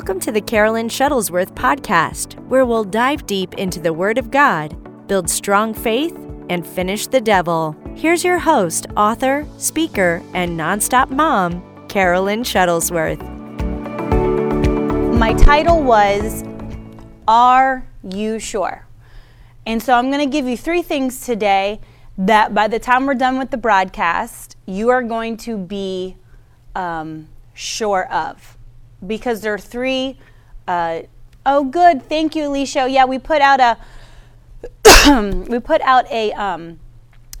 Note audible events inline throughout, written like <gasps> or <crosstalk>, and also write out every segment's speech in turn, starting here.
Welcome to the Carolyn Shuttlesworth podcast, where we'll dive deep into the Word of God, build strong faith, and finish the devil. Here's your host, author, speaker, and nonstop mom, Carolyn Shuttlesworth. My title was Are You Sure? And so I'm going to give you three things today that by the time we're done with the broadcast, you are going to be um, sure of because there are three. Uh, oh, good. Thank you, Alicia. Yeah, we put out a <coughs> we put out a um,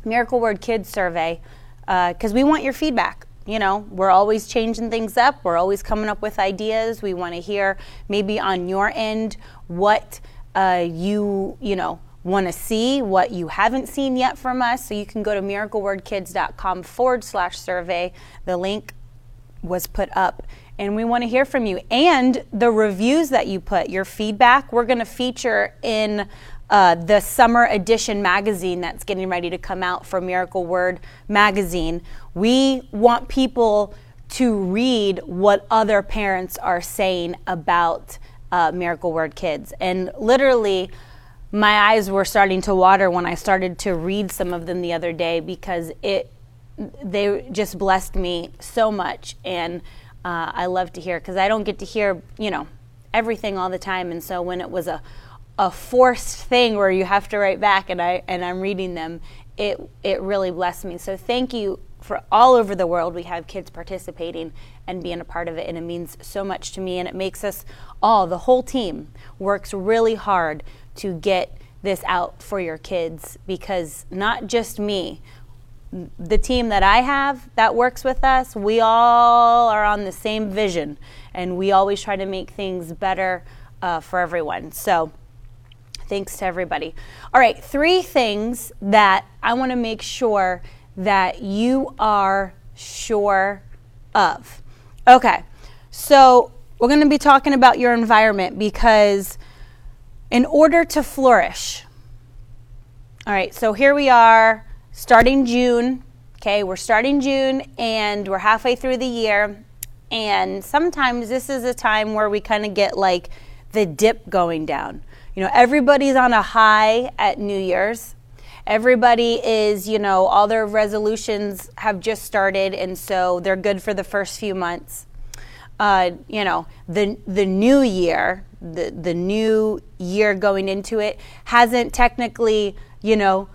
Miracle Word Kids survey because uh, we want your feedback. You know, we're always changing things up. We're always coming up with ideas. We want to hear maybe on your end what uh, you you know want to see, what you haven't seen yet from us. So you can go to miraclewordkids.com forward slash survey. The link was put up and we want to hear from you and the reviews that you put, your feedback. We're going to feature in uh, the summer edition magazine that's getting ready to come out for Miracle Word magazine. We want people to read what other parents are saying about uh, Miracle Word Kids. And literally, my eyes were starting to water when I started to read some of them the other day because it they just blessed me so much and uh, I love to hear because I don't get to hear, you know, everything all the time. And so when it was a, a forced thing where you have to write back and I and I'm reading them, it it really blessed me. So thank you for all over the world we have kids participating and being a part of it and it means so much to me and it makes us all the whole team works really hard to get this out for your kids because not just me the team that I have that works with us, we all are on the same vision and we always try to make things better uh, for everyone. So, thanks to everybody. All right, three things that I want to make sure that you are sure of. Okay, so we're going to be talking about your environment because in order to flourish, all right, so here we are starting June. Okay, we're starting June and we're halfway through the year. And sometimes this is a time where we kind of get like the dip going down. You know, everybody's on a high at New Year's. Everybody is, you know, all their resolutions have just started, and so they're good for the first few months. Uh, you know, the the new year, the the new year going into it hasn't technically, you know,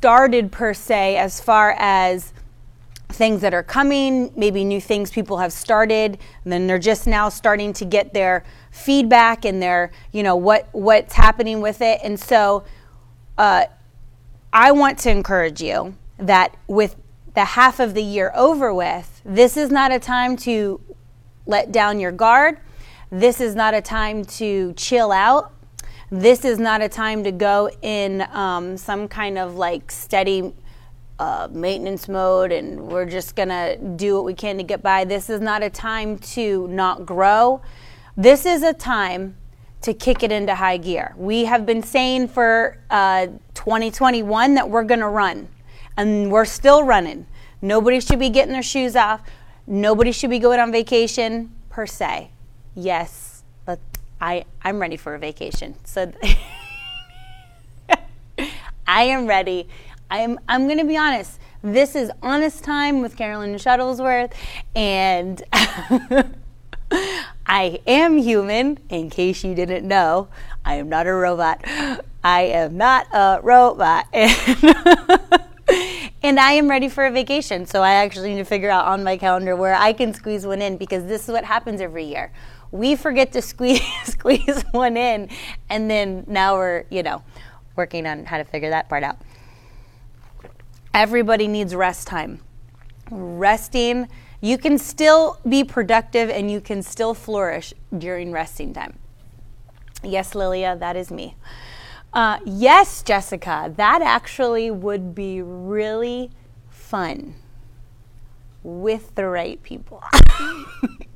started per se as far as things that are coming, maybe new things people have started, and then they're just now starting to get their feedback and their, you know, what what's happening with it. And so uh, I want to encourage you that with the half of the year over with, this is not a time to let down your guard. This is not a time to chill out this is not a time to go in um, some kind of like steady uh, maintenance mode and we're just gonna do what we can to get by. This is not a time to not grow. This is a time to kick it into high gear. We have been saying for uh, 2021 that we're gonna run, and we're still running. Nobody should be getting their shoes off. Nobody should be going on vacation per se. Yes, I, I'm ready for a vacation. So <laughs> I am ready. I'm, I'm going to be honest. This is honest time with Carolyn Shuttlesworth, and <laughs> I am human, in case you didn't know. I am not a robot. <gasps> I am not a robot. <laughs> and I am ready for a vacation. So I actually need to figure out on my calendar where I can squeeze one in because this is what happens every year we forget to squeeze <laughs> squeeze one in and then now we're you know working on how to figure that part out. Everybody needs rest time. Resting you can still be productive and you can still flourish during resting time. Yes lilia that is me. Uh, yes jessica that actually would be really fun with the right people <laughs>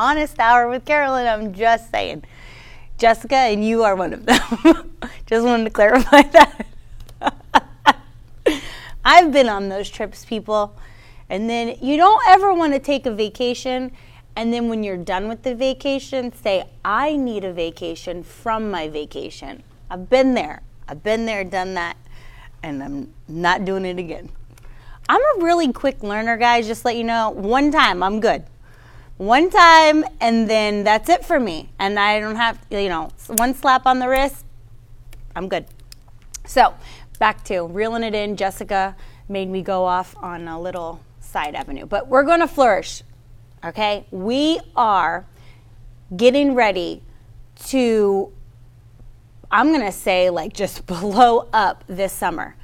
honest hour with Carolyn. I'm just saying. Jessica, and you are one of them. <laughs> just wanted to clarify <laughs> that. I've been on those trips, people. And then you don't ever want to take a vacation And then when you're done with the vacation, say, I need a vacation from my vacation. I've been there. I've been there, done that, and I'm not doing it again. I'm a really quick learner, guys, just let you know. One time, I'm good. One time, and then that's it for me. And I don't have, you know, one slap on the wrist, I'm good. So, back to reeling it in. Jessica made me go off on a little side avenue, but we're going to flourish. Okay? We are getting ready to, I'm going to say, like, just <laughs> blow up this summer.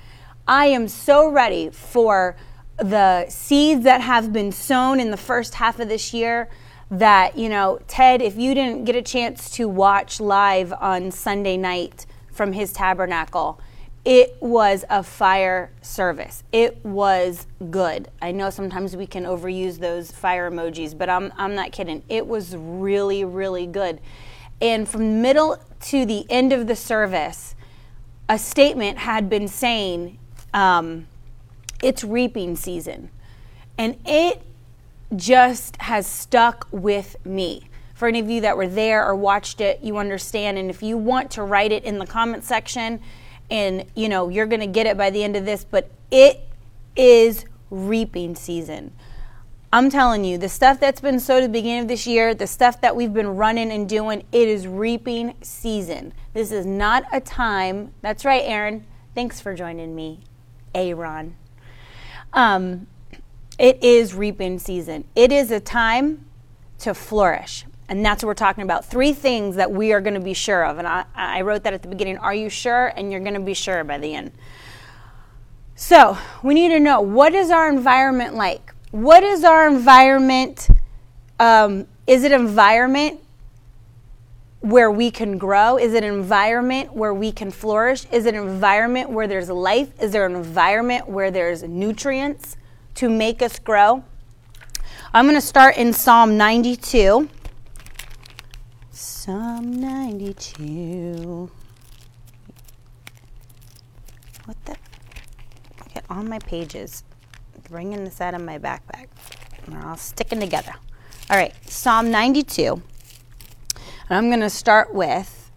I am so ready for the seeds that have been sown in the first half of this year. That, you know, Ted, if you didn't get a chance to watch live on Sunday night from his tabernacle, it was a fire service. It was good. I know sometimes we can overuse those fire emojis, but I'm, I'm not kidding. It was really, really good. And from middle to the end of the service, a statement had been saying, um, it's reaping season. And it just has stuck with me. For any of you that were there or watched it, you understand. And if you want to write it in the comment section, and you know you're going to get it by the end of this but it is reaping season i'm telling you the stuff that's been sowed at the beginning of this year the stuff that we've been running and doing it is reaping season this is not a time that's right aaron thanks for joining me aaron um, it is reaping season it is a time to flourish and that's what we're talking about. Three things that we are going to be sure of. And I, I wrote that at the beginning. Are you sure? And you're going to be sure by the end. So we need to know what is our environment like? What is our environment? Um, is it environment where we can grow? Is it an environment where we can flourish? Is it an environment where there's life? Is there an environment where there's nutrients to make us grow? I'm going to start in Psalm 92. Psalm 92. What the? Get on my pages. Bringing this out of my backpack. They're all sticking together. All right, Psalm 92. And I'm going to start with,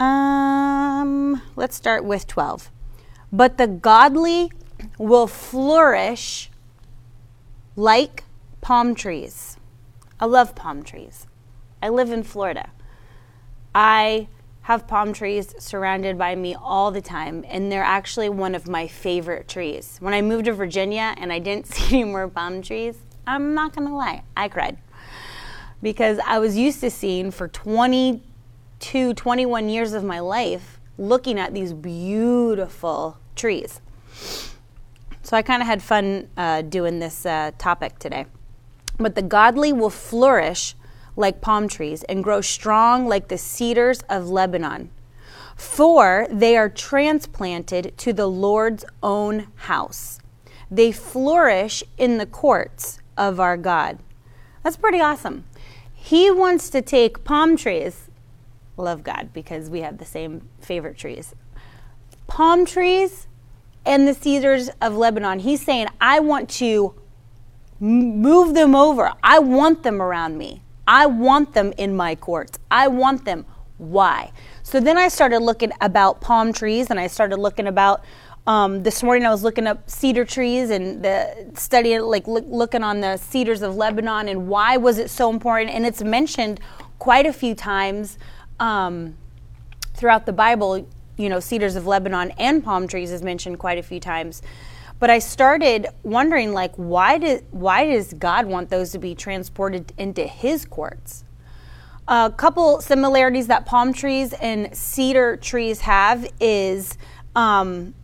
um, let's start with 12. But the godly will flourish like palm trees. I love palm trees. I live in Florida. I have palm trees surrounded by me all the time, and they're actually one of my favorite trees. When I moved to Virginia and I didn't <laughs> see any more palm trees, I'm not gonna lie, I cried. Because I was used to seeing for 22, 21 years of my life looking at these beautiful trees. So I kind of had fun uh, doing this uh, topic today. But the godly will flourish like palm trees and grow strong like the cedars of Lebanon. For they are transplanted to the Lord's own house. They flourish in the courts of our God. That's pretty awesome. He wants to take palm trees, love God because we have the same favorite trees. Palm trees and the cedars of Lebanon. He's saying, I want to move them over. I want them around me. I want them in my courts. I want them. Why? So then I started looking about palm trees and I started looking about um, this morning I was looking up cedar trees and the study like look, looking on the cedars of Lebanon and why was it so important. And it's mentioned quite a few times um, throughout the Bible. You know, cedars of Lebanon and palm trees is mentioned quite a few times. But I started wondering, like, why did why does God want those to be transported into His courts? A couple similarities that palm trees and cedar trees have is um,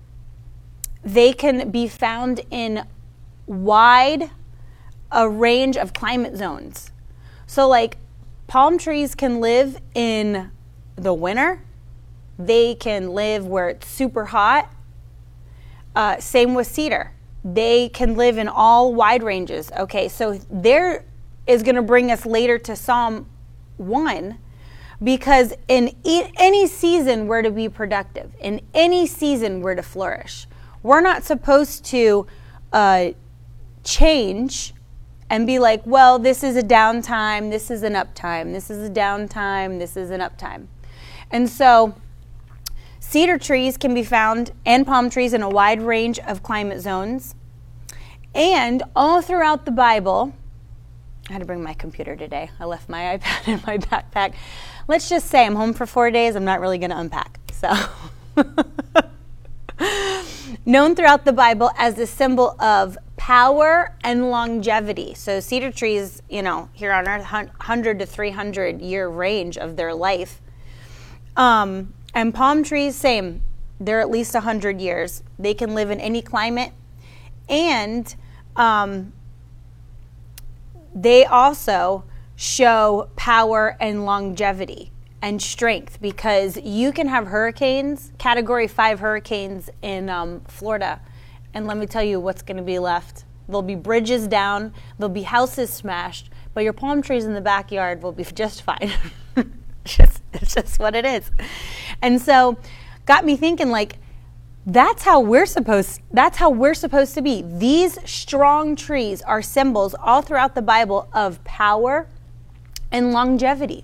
they can be found in wide a range of climate zones. So, like, palm trees can live in the winter. They can live where it's super hot uh, same with cedar. They can live in all wide ranges. Okay, so there is going to bring us later to Psalm 1 because in e- any season we're to be productive, in any season we're to flourish. We're not supposed to uh, change and be like, well, this is a downtime, this is an uptime, this is a downtime, this is an uptime. And so, cedar trees can be found and palm trees in a wide range of climate zones. And all throughout the Bible, I had to bring my computer today. I left my <laughs> iPad in my backpack. Let's just say I'm home for four days. I'm not really going to unpack. So, <laughs> known throughout the Bible as a symbol of power and longevity. So, cedar trees, you know, here on Earth, 100 to 300 year range of their life. Um, and palm trees, same. They're at least 100 years. They can live in any climate. And um, they also show power and longevity and strength because you can have hurricanes, category five hurricanes in um, Florida. And let me tell you what's going to be left. There'll be bridges down, there'll be houses smashed, but your palm trees in the backyard will be <laughs> just fine. <laughs> just, it's just what it is. And so, got me thinking like, that's how we're supposed that's how we're supposed to be these strong trees are symbols all throughout the bible of power and longevity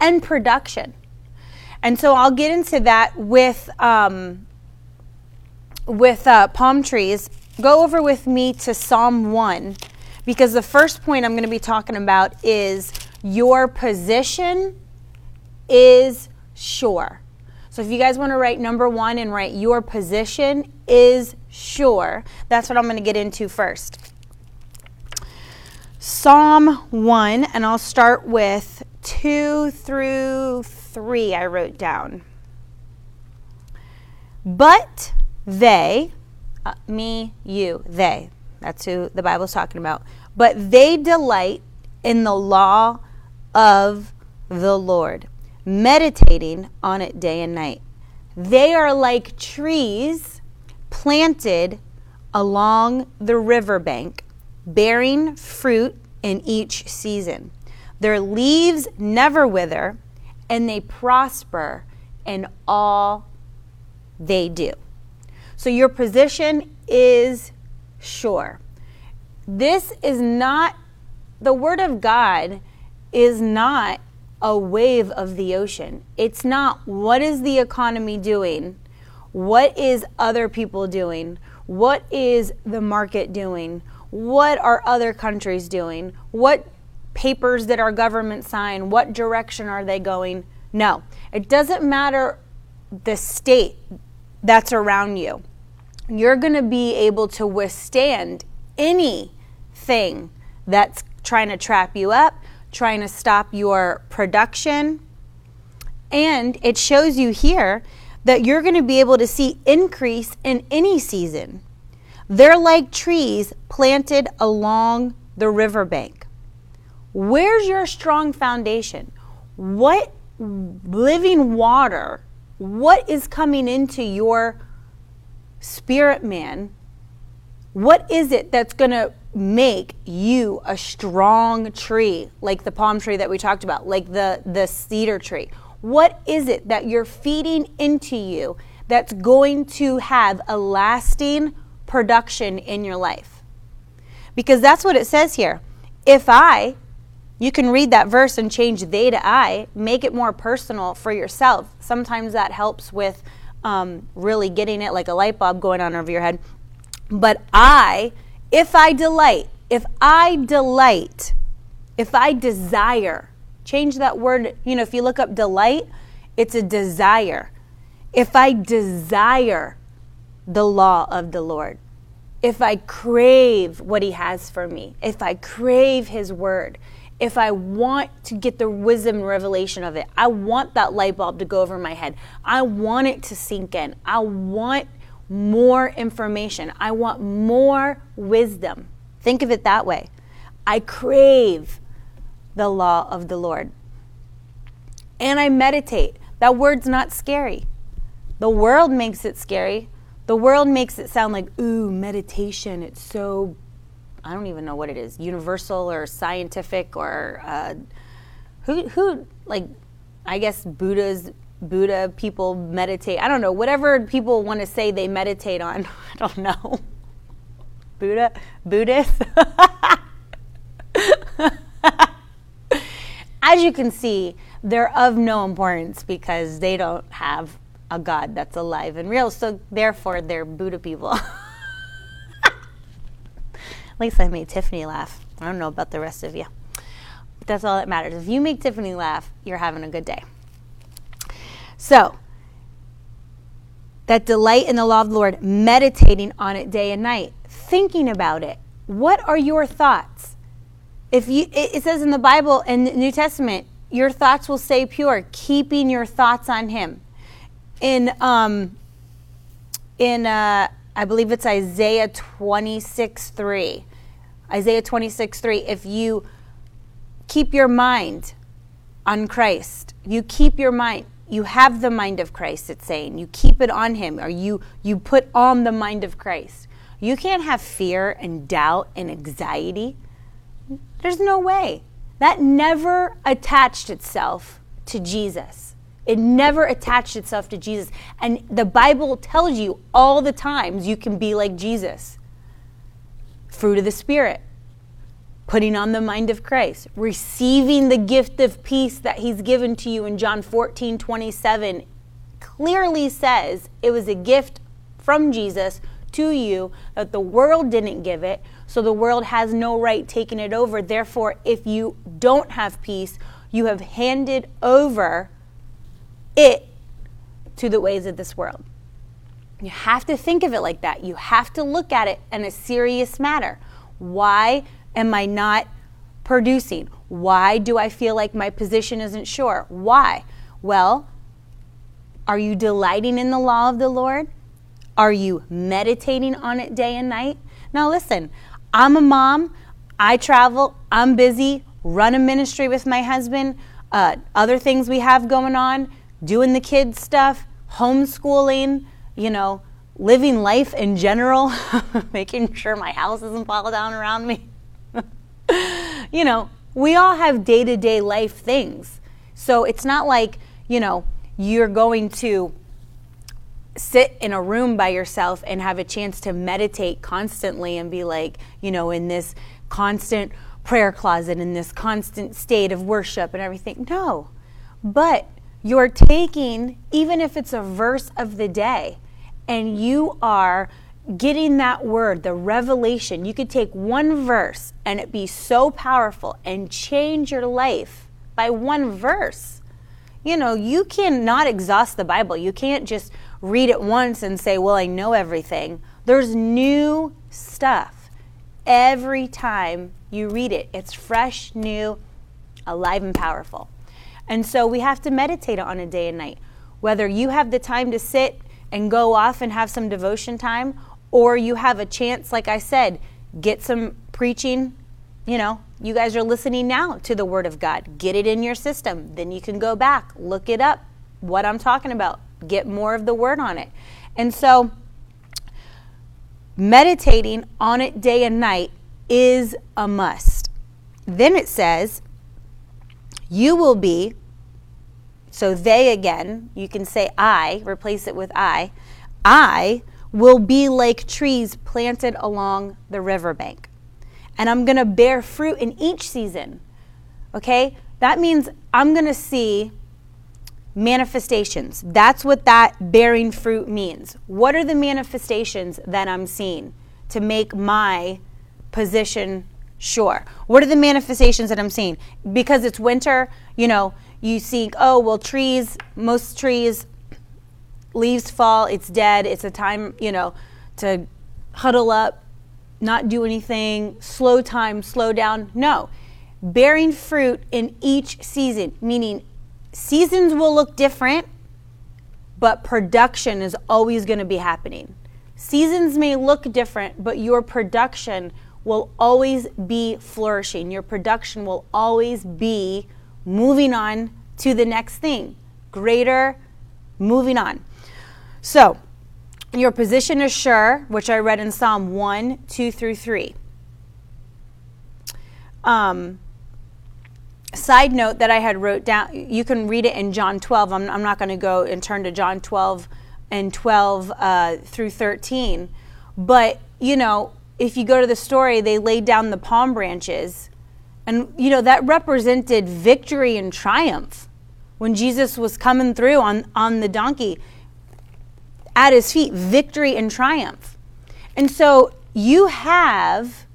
and production. And so i'll get into that with um, with uh, palm trees. Go over with me to psalm 1 because the first point i'm going to be talking about is your position is sure. So if you guys want to write number one and write your position is sure, that's what I'm going to get into first. Psalm 1, and I'll start with 2 through 3, I wrote down. But they, uh, me, you, they, that's who the Bible's talking about. But they delight in the law of the Lord meditating on it day and night. They are like trees planted along the riverbank, bearing fruit in each season. Their leaves never wither, and they prosper in all they do. So your position is sure. This is not, the Word of God is not a wave of the ocean. It's not what is the economy doing? What is other people doing? What is the market doing? What are other countries doing? What papers that our government sign? What direction are they going? No, it doesn't matter the state that's around you. You're going to be able to withstand anything that's trying to trap you up, trying to stop your production. And it shows you here that you're going to be able to see increase in any season. They're like trees planted along the riverbank. Where's your strong foundation? What living water, what is coming into your spirit man? What is it that's going to make you a strong tree like the palm tree that we talked about like the the cedar tree what is it that you're feeding into you that's going to have a lasting production in your life because that's what it says here if i you can read that verse and change they to i make it more personal for yourself sometimes that helps with um, really getting it like a light bulb going on over your head but i if I delight, if I delight, if I desire, change that word. You know, if you look up delight, it's a desire. If I desire the law of the Lord, if I crave what He has for me, if I crave His word, if I want to get the wisdom and revelation of it, I want that light bulb to go over my head. I want it to sink in. I want more information. I want more wisdom. Think of it that way. I crave the law of the Lord. And I meditate. That word's not scary. The world makes it scary. The world makes it sound like, ooh, meditation. It's so, I don't even know what it is, universal or scientific or uh, who, who, like, I guess Buddha's Buddha people meditate. I don't know, whatever people want to say they meditate on. <laughs> I don't know. Buddha, Buddhist. <laughs> as you can see, they're of no importance because they don't have a God that's alive and real. So therefore, they're Buddha people. <laughs> Least I made Tiffany laugh. I don't know about the rest of you. But that's all that matters. If you make Tiffany laugh, you're having a good day. So, that delight in the law of the Lord, meditating on it day and night, thinking about it. What are your thoughts? If you it says in the Bible and the New Testament, your thoughts will stay pure, keeping your thoughts on him. In um in uh I believe it's Isaiah 26 3. Isaiah 26 3. If you keep your mind on Christ, you keep your mind you have the mind of Christ, it's saying. You keep it on him, or you, you put on the mind of Christ. You can't have fear and doubt and anxiety. There's no way. That never attached itself to Jesus. It never attached itself to Jesus. And the Bible tells you all the times you can be like Jesus. Fruit of the Spirit putting on the mind of Christ, receiving the gift of peace that He's given to you in John 14 27 clearly says it was a gift from Jesus to you that the world didn't give it, so the world has no right taking it over. Therefore, if you don't have peace, you have handed over it to the ways of this world. You have to think of it like that. You have to look at it in a serious matter. Why? am I not producing? Why do I feel like my position isn't sure? Why? Well, are you delighting in the law of the Lord? Are you meditating on it day and night? Now, listen, I'm a mom. I travel. I'm busy, run a ministry with my husband, uh, other things we have going on, doing the kids' stuff, homeschooling, you know, living life in general, <laughs> making sure my house doesn't fall down around me <laughs> you know, we all have day to day life things. So it's not like, you know, you're going to sit in a room by yourself and have a chance to meditate constantly and be like, you know, in this constant prayer closet, in this constant state of worship and everything. No. But you're taking, even if it's a verse of the day, and you are getting that word, the revelation, you could take one verse and it be so powerful and change your life by one verse. You know, you cannot exhaust the Bible. You can't just read it once and say, well, I know everything. There's new stuff every time you read it. It's fresh, new, alive, and powerful. And so we have to meditate on a day and night. Whether you have the time to sit and go off and have some devotion time, or you have a chance, like I said, get some preaching. You know, you guys are listening now to the Word of God. Get it in your system. Then you can go back, look it up, what I'm talking about, get more of the Word on it. And so, meditating on it day and night is a must. Then it says, You will be, so they again, you can say I, replace it with I. I will be like trees planted along the riverbank. And I'm going to bear fruit in each season. Okay? That means I'm going to see manifestations. That's what that bearing fruit means. What are the manifestations that I'm seeing to make my position sure? What are the manifestations that I'm seeing? Because it's winter, you know, you think, oh, well, trees, most trees leaves fall, it's dead, it's a time, you know, to huddle up, not do anything, slow time, slow down. No. Bearing fruit in each season, meaning seasons will look different, but production is always going to be happening. Seasons may look different, but your production will always be flourishing. Your production will always be moving on to the next thing, greater, moving on. So, your position is sure, which I read in Psalm 1, 2 through 3. Um, side note that I had wrote down, you can read it in John 12. I'm, I'm not going to go and turn to John 12 and 12 uh, through 13. But, you know, if you go to the story, they laid down the palm branches And, you know, that represented victory and triumph. When Jesus was coming through on, on the donkey, at his feet, victory and triumph. And so you have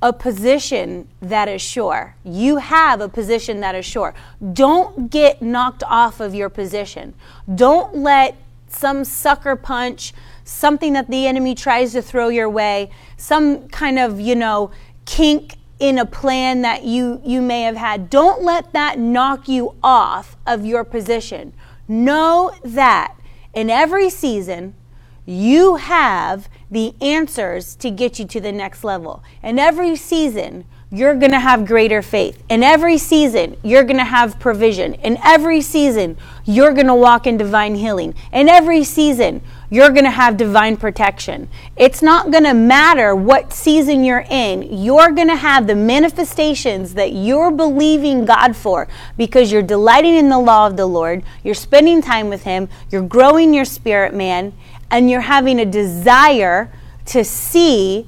a position that is sure. You have a position that is sure. Don't get knocked off of your position. Don't let some sucker punch, something that the enemy tries to throw your way, some kind of, you know, kink in a plan that you you may have had. Don't let that knock you off of your position. Know that in every season you have the answers to get you to the next level. In every season, you're going to have greater faith. In every season, you're going to have provision. In every season, you're going to walk in divine healing. In every season, you're going to have divine protection. It's not going to matter what season you're in. You're going to have the manifestations that you're believing God for because you're delighting in the law of the Lord. You're spending time with Him. You're growing your spirit, man, and you're having a desire to see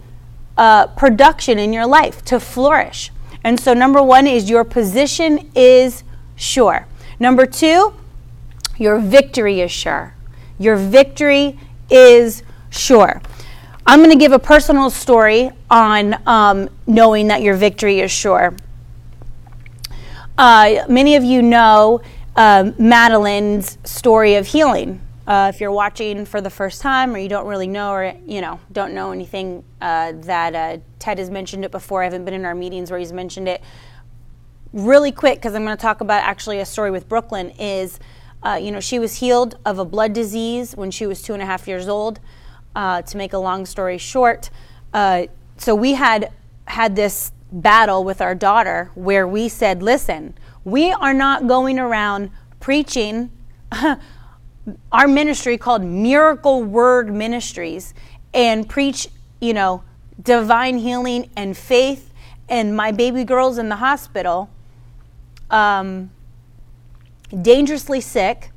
uh, production in your life to flourish. And so, number one is your position is sure. Number two, your victory is sure. Your victory is sure. I'm going to give a personal story on um, knowing that your victory is sure. Uh, many of you know uh, Madeline's story of healing. Uh, if you're watching for the first time or you don't really know or you know don't know anything uh, that uh, ted has mentioned it before i haven't been in our meetings where he's mentioned it really quick because i'm going to talk about actually a story with brooklyn is uh, you know she was healed of a blood disease when she was two and a half years old uh, to make a long story short uh, so we had had this battle with our daughter where we said listen we are not going around preaching <laughs> our ministry called Miracle Word Ministries and preach, you know, divine healing and faith. And my baby girl's in the hospital, um, dangerously sick,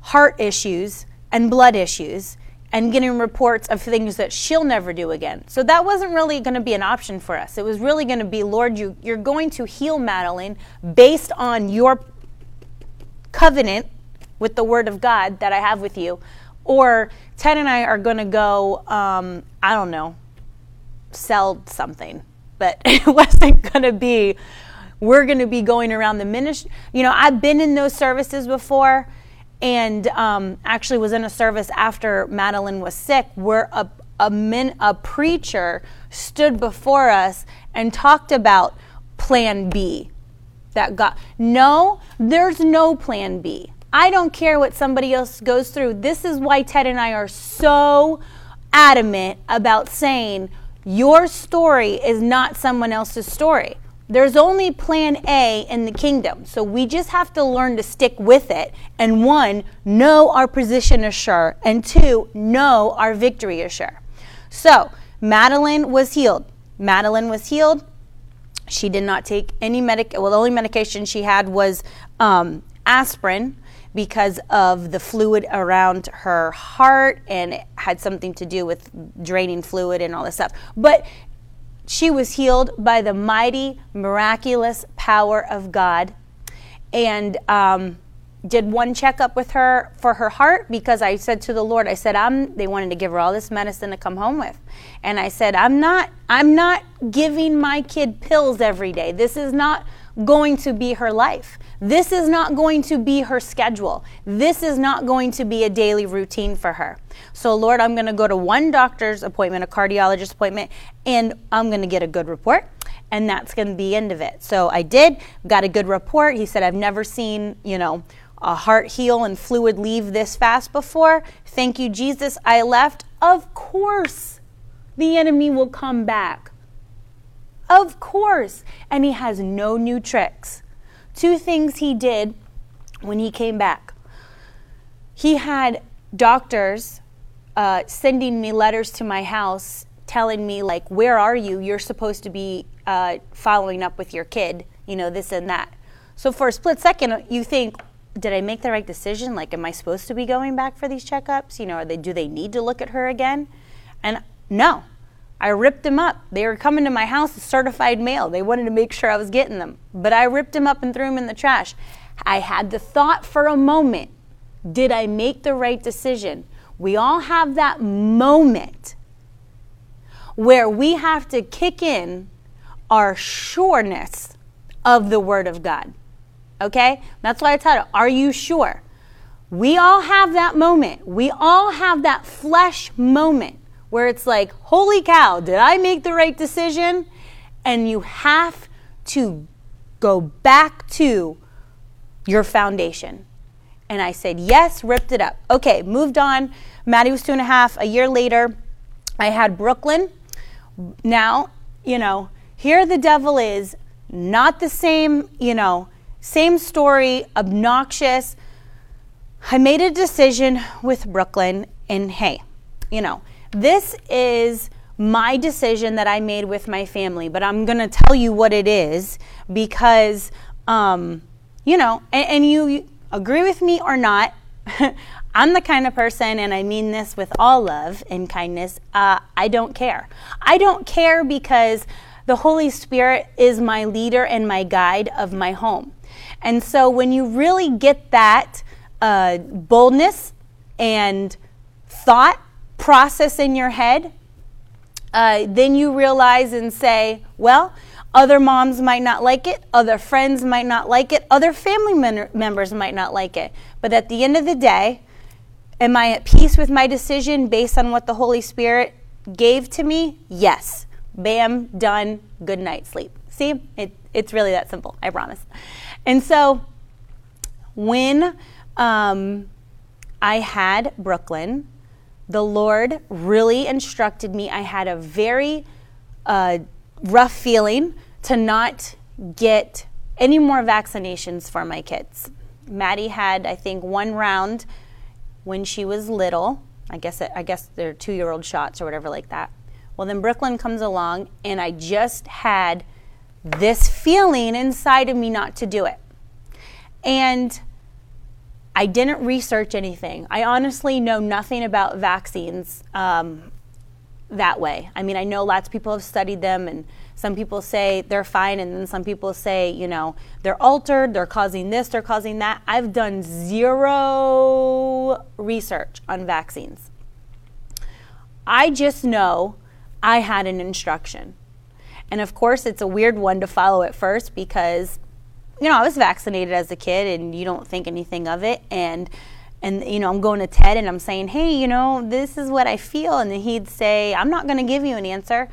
heart issues, and blood issues, and getting reports of things that she'll never do again. So that wasn't really going to be an option for us. It was really going to be, Lord, you, you're going to heal Madeline based on your covenant with the word of God that I have with you. Or Ted and I are going to go, um, I don't know, sell something. But <laughs> it wasn't going to be, we're going to be going around the ministry. You know, I've been in those services before and um, actually was in a service after Madeline was sick where a, a, min, a preacher stood before us and talked about plan B that God. No, there's no plan B. I don't care what somebody else goes through. This is why Ted and I are so adamant about saying your story is not someone else's story. There's only plan A in the kingdom. So we just have to learn to stick with it. And one, know our position is sure. And two, know our victory is sure. So Madeline was healed. Madeline was healed. She did not take any medic. Well, the only medication she had was um, aspirin because of the fluid around her heart and it had something to do with draining fluid and all this stuff. But she was healed by the mighty, miraculous power of God. And um, did one checkup with her for her heart because I said to the Lord, I said, I'm they wanted to give her all this medicine to come home with. And I said, I'm not I'm not giving my kid pills every day. This is not going to be her life. This is not going to be her schedule. This is not going to be a daily routine for her. So, Lord, I'm going to go to one doctor's appointment, a cardiologist appointment, and I'm going to get a good report. And that's going to be the end of it. So I did, got a good report. He said, I've never seen, you know, a heart heal and fluid leave this fast before. Thank you, Jesus. I left. Of course, the enemy will come back. Of course. And he has no new tricks. Two things he did when he came back. He had doctors uh, sending me letters to my house telling me, like, where are you? You're supposed to be uh, following up with your kid, you know, this and that. So for a split second, you think, did I make the right decision? Like, am I supposed to be going back for these checkups? You know, they, do they need to look at her again? And no, I ripped them up. They were coming to my house as certified mail. They wanted to make sure I was getting them. But I ripped them up and threw them in the trash. I had the thought for a moment did I make the right decision? We all have that moment where we have to kick in our sureness of the Word of God. Okay? That's why I titled, Are You Sure? We all have that moment. We all have that flesh moment where it's like, holy cow, did I make the right decision? And you have to go back to your foundation. And I said, yes, ripped it up. Okay, moved on. Maddie was two and a half. A year later, I had Brooklyn. Now, you know, here the devil is not the same, you know, same story, obnoxious. I made a decision with Brooklyn, and hey, you know, this is my decision that I made with my family, but I'm going to tell you what it is because, um, you know, and, and you, agree with me or not. <laughs> I'm the kind of person, and I mean this with all love and kindness, uh, I don't care. I don't care because the Holy Spirit is my leader and my guide of my home. And so when you really get that uh, boldness and thought process in your head, uh, then you realize and say, well, other moms might not like it, other friends might not like it, other family men- members might not like it. But at the end of the day, am I at peace with my decision based on what the Holy Spirit gave to me? Yes. Bam, done, good night sleep. See, it, it's really that simple, I promise. And so when um, I had Brooklyn, the Lord really instructed me. I had a very uh, rough feeling to not get any more vaccinations for my kids. Maddie had, I think, one round when she was little. I guess I guess they're two-year-old shots or whatever like that. Well, then Brooklyn comes along, and I just had this feeling inside of me not to do it. And I didn't research anything. I honestly know nothing about vaccines um, that way. I mean, I know lots of people have studied them, and some people say they're fine, and then some people say, you know, they're altered, they're causing this, they're causing that. I've done zero research on vaccines. I just know I had an instruction. And of course, it's a weird one to follow at first because, you know, I was vaccinated as a kid and you don't think anything of it. And, and you know, I'm going to Ted and I'm saying, hey, you know, this is what I feel. And he'd say, I'm not going to give you an answer.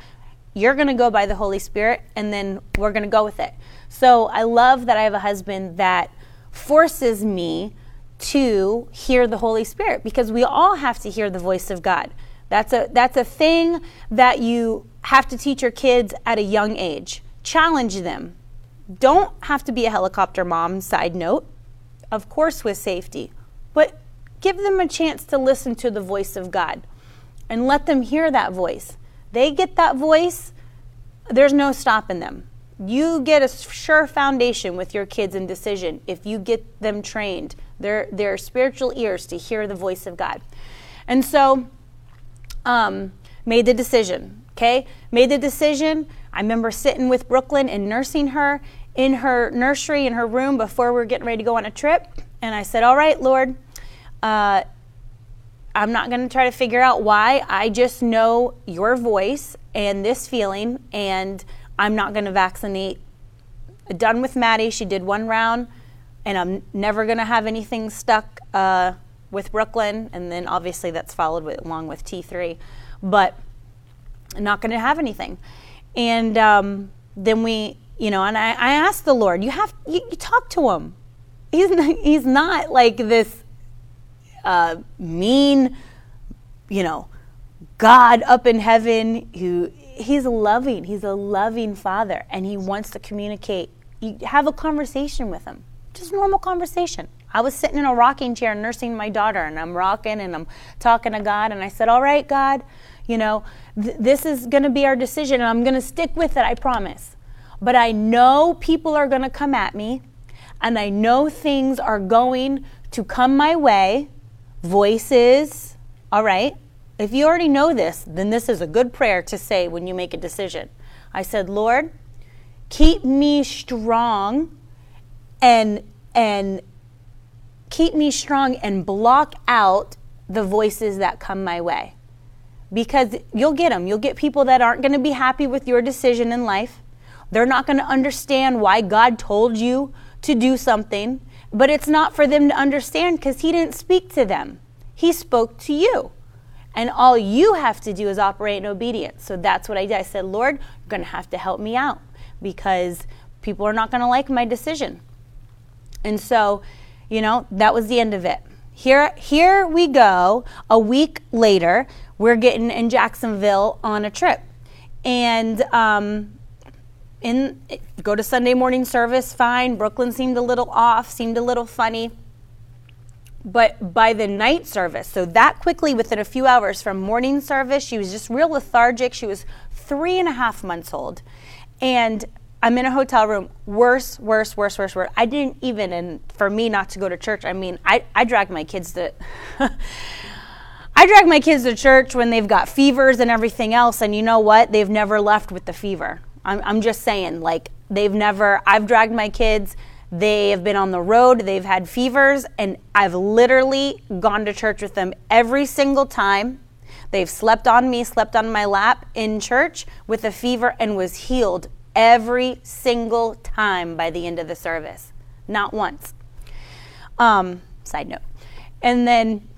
You're going to go by the Holy Spirit and then we're going to go with it. So I love that I have a husband that forces me to hear the Holy Spirit because we all have to hear the voice of God. That's a that's a thing that you have to teach your kids at a young age. Challenge them. Don't have to be a helicopter mom, side note, of course, with safety, but give them a chance to listen to the voice of God and let them hear that voice. They get that voice, there's no stopping them. You get a sure foundation with your kids in decision if you get them trained, their, their spiritual ears to hear the voice of God. And so, um, made the decision. Okay, made the decision. I remember sitting with Brooklyn and nursing her in her nursery in her room before we were getting ready to go on a trip. And I said, All right, Lord, uh, I'm not going to try to figure out why. I just know your voice and this feeling, and I'm not going to vaccinate. Done with Maddie. She did one round, and I'm never going to have anything stuck uh, with Brooklyn. And then obviously that's followed with, along with T3. But not going to have anything. And um, then we, you know, and I, I asked the Lord, you have, you, you talk to him. He's not, he's not like this uh, mean, you know, God up in heaven who he's loving. He's a loving father and he wants to communicate. You have a conversation with him. Just normal conversation. I was sitting in a rocking chair nursing my daughter and I'm rocking and I'm talking to God and I said, "All right, God, you know, th- this is going to be our decision, and I'm going to stick with it, I promise. But I know people are going to come at me, and I know things are going to come my way. Voices, all right, if you already know this, then this is a good prayer to say when you make a decision. I said, Lord, keep me strong and and keep me strong and block out the voices that come my way. Because you'll get them. You'll get people that aren't going to be happy with your decision in life. They're not going to understand why God told you to do something, but it's not for them to understand because He didn't speak to them. He spoke to you. And all you have to do is operate in obedience. So that's what I did. I said, Lord, you're going to have to help me out because people are not going to like my decision. And so, you know, that was the end of it. Here, here we go. A week later, we're getting in Jacksonville on a trip, and um, in go to Sunday morning service. Fine. Brooklyn seemed a little off, seemed a little funny. But by the night service, so that quickly within a few hours from morning service, she was just real lethargic. She was three and a half months old. And I'm in a hotel room. Worse, worse, worse, worse, worse. I didn't even, and for me not to go to church, I mean, I, I drag my kids to. <laughs> I drag my kids to church when they've got fevers and everything else, and you know what? They've never left with the fever. I'm, I'm just saying, like, they've never, I've dragged my kids they have been on the road, they've had fevers, and I've literally gone to church with them every single time. They've slept on me, slept on my lap in church with a fever, and was healed every single time by the end of the service. Not once. Um, side note. And then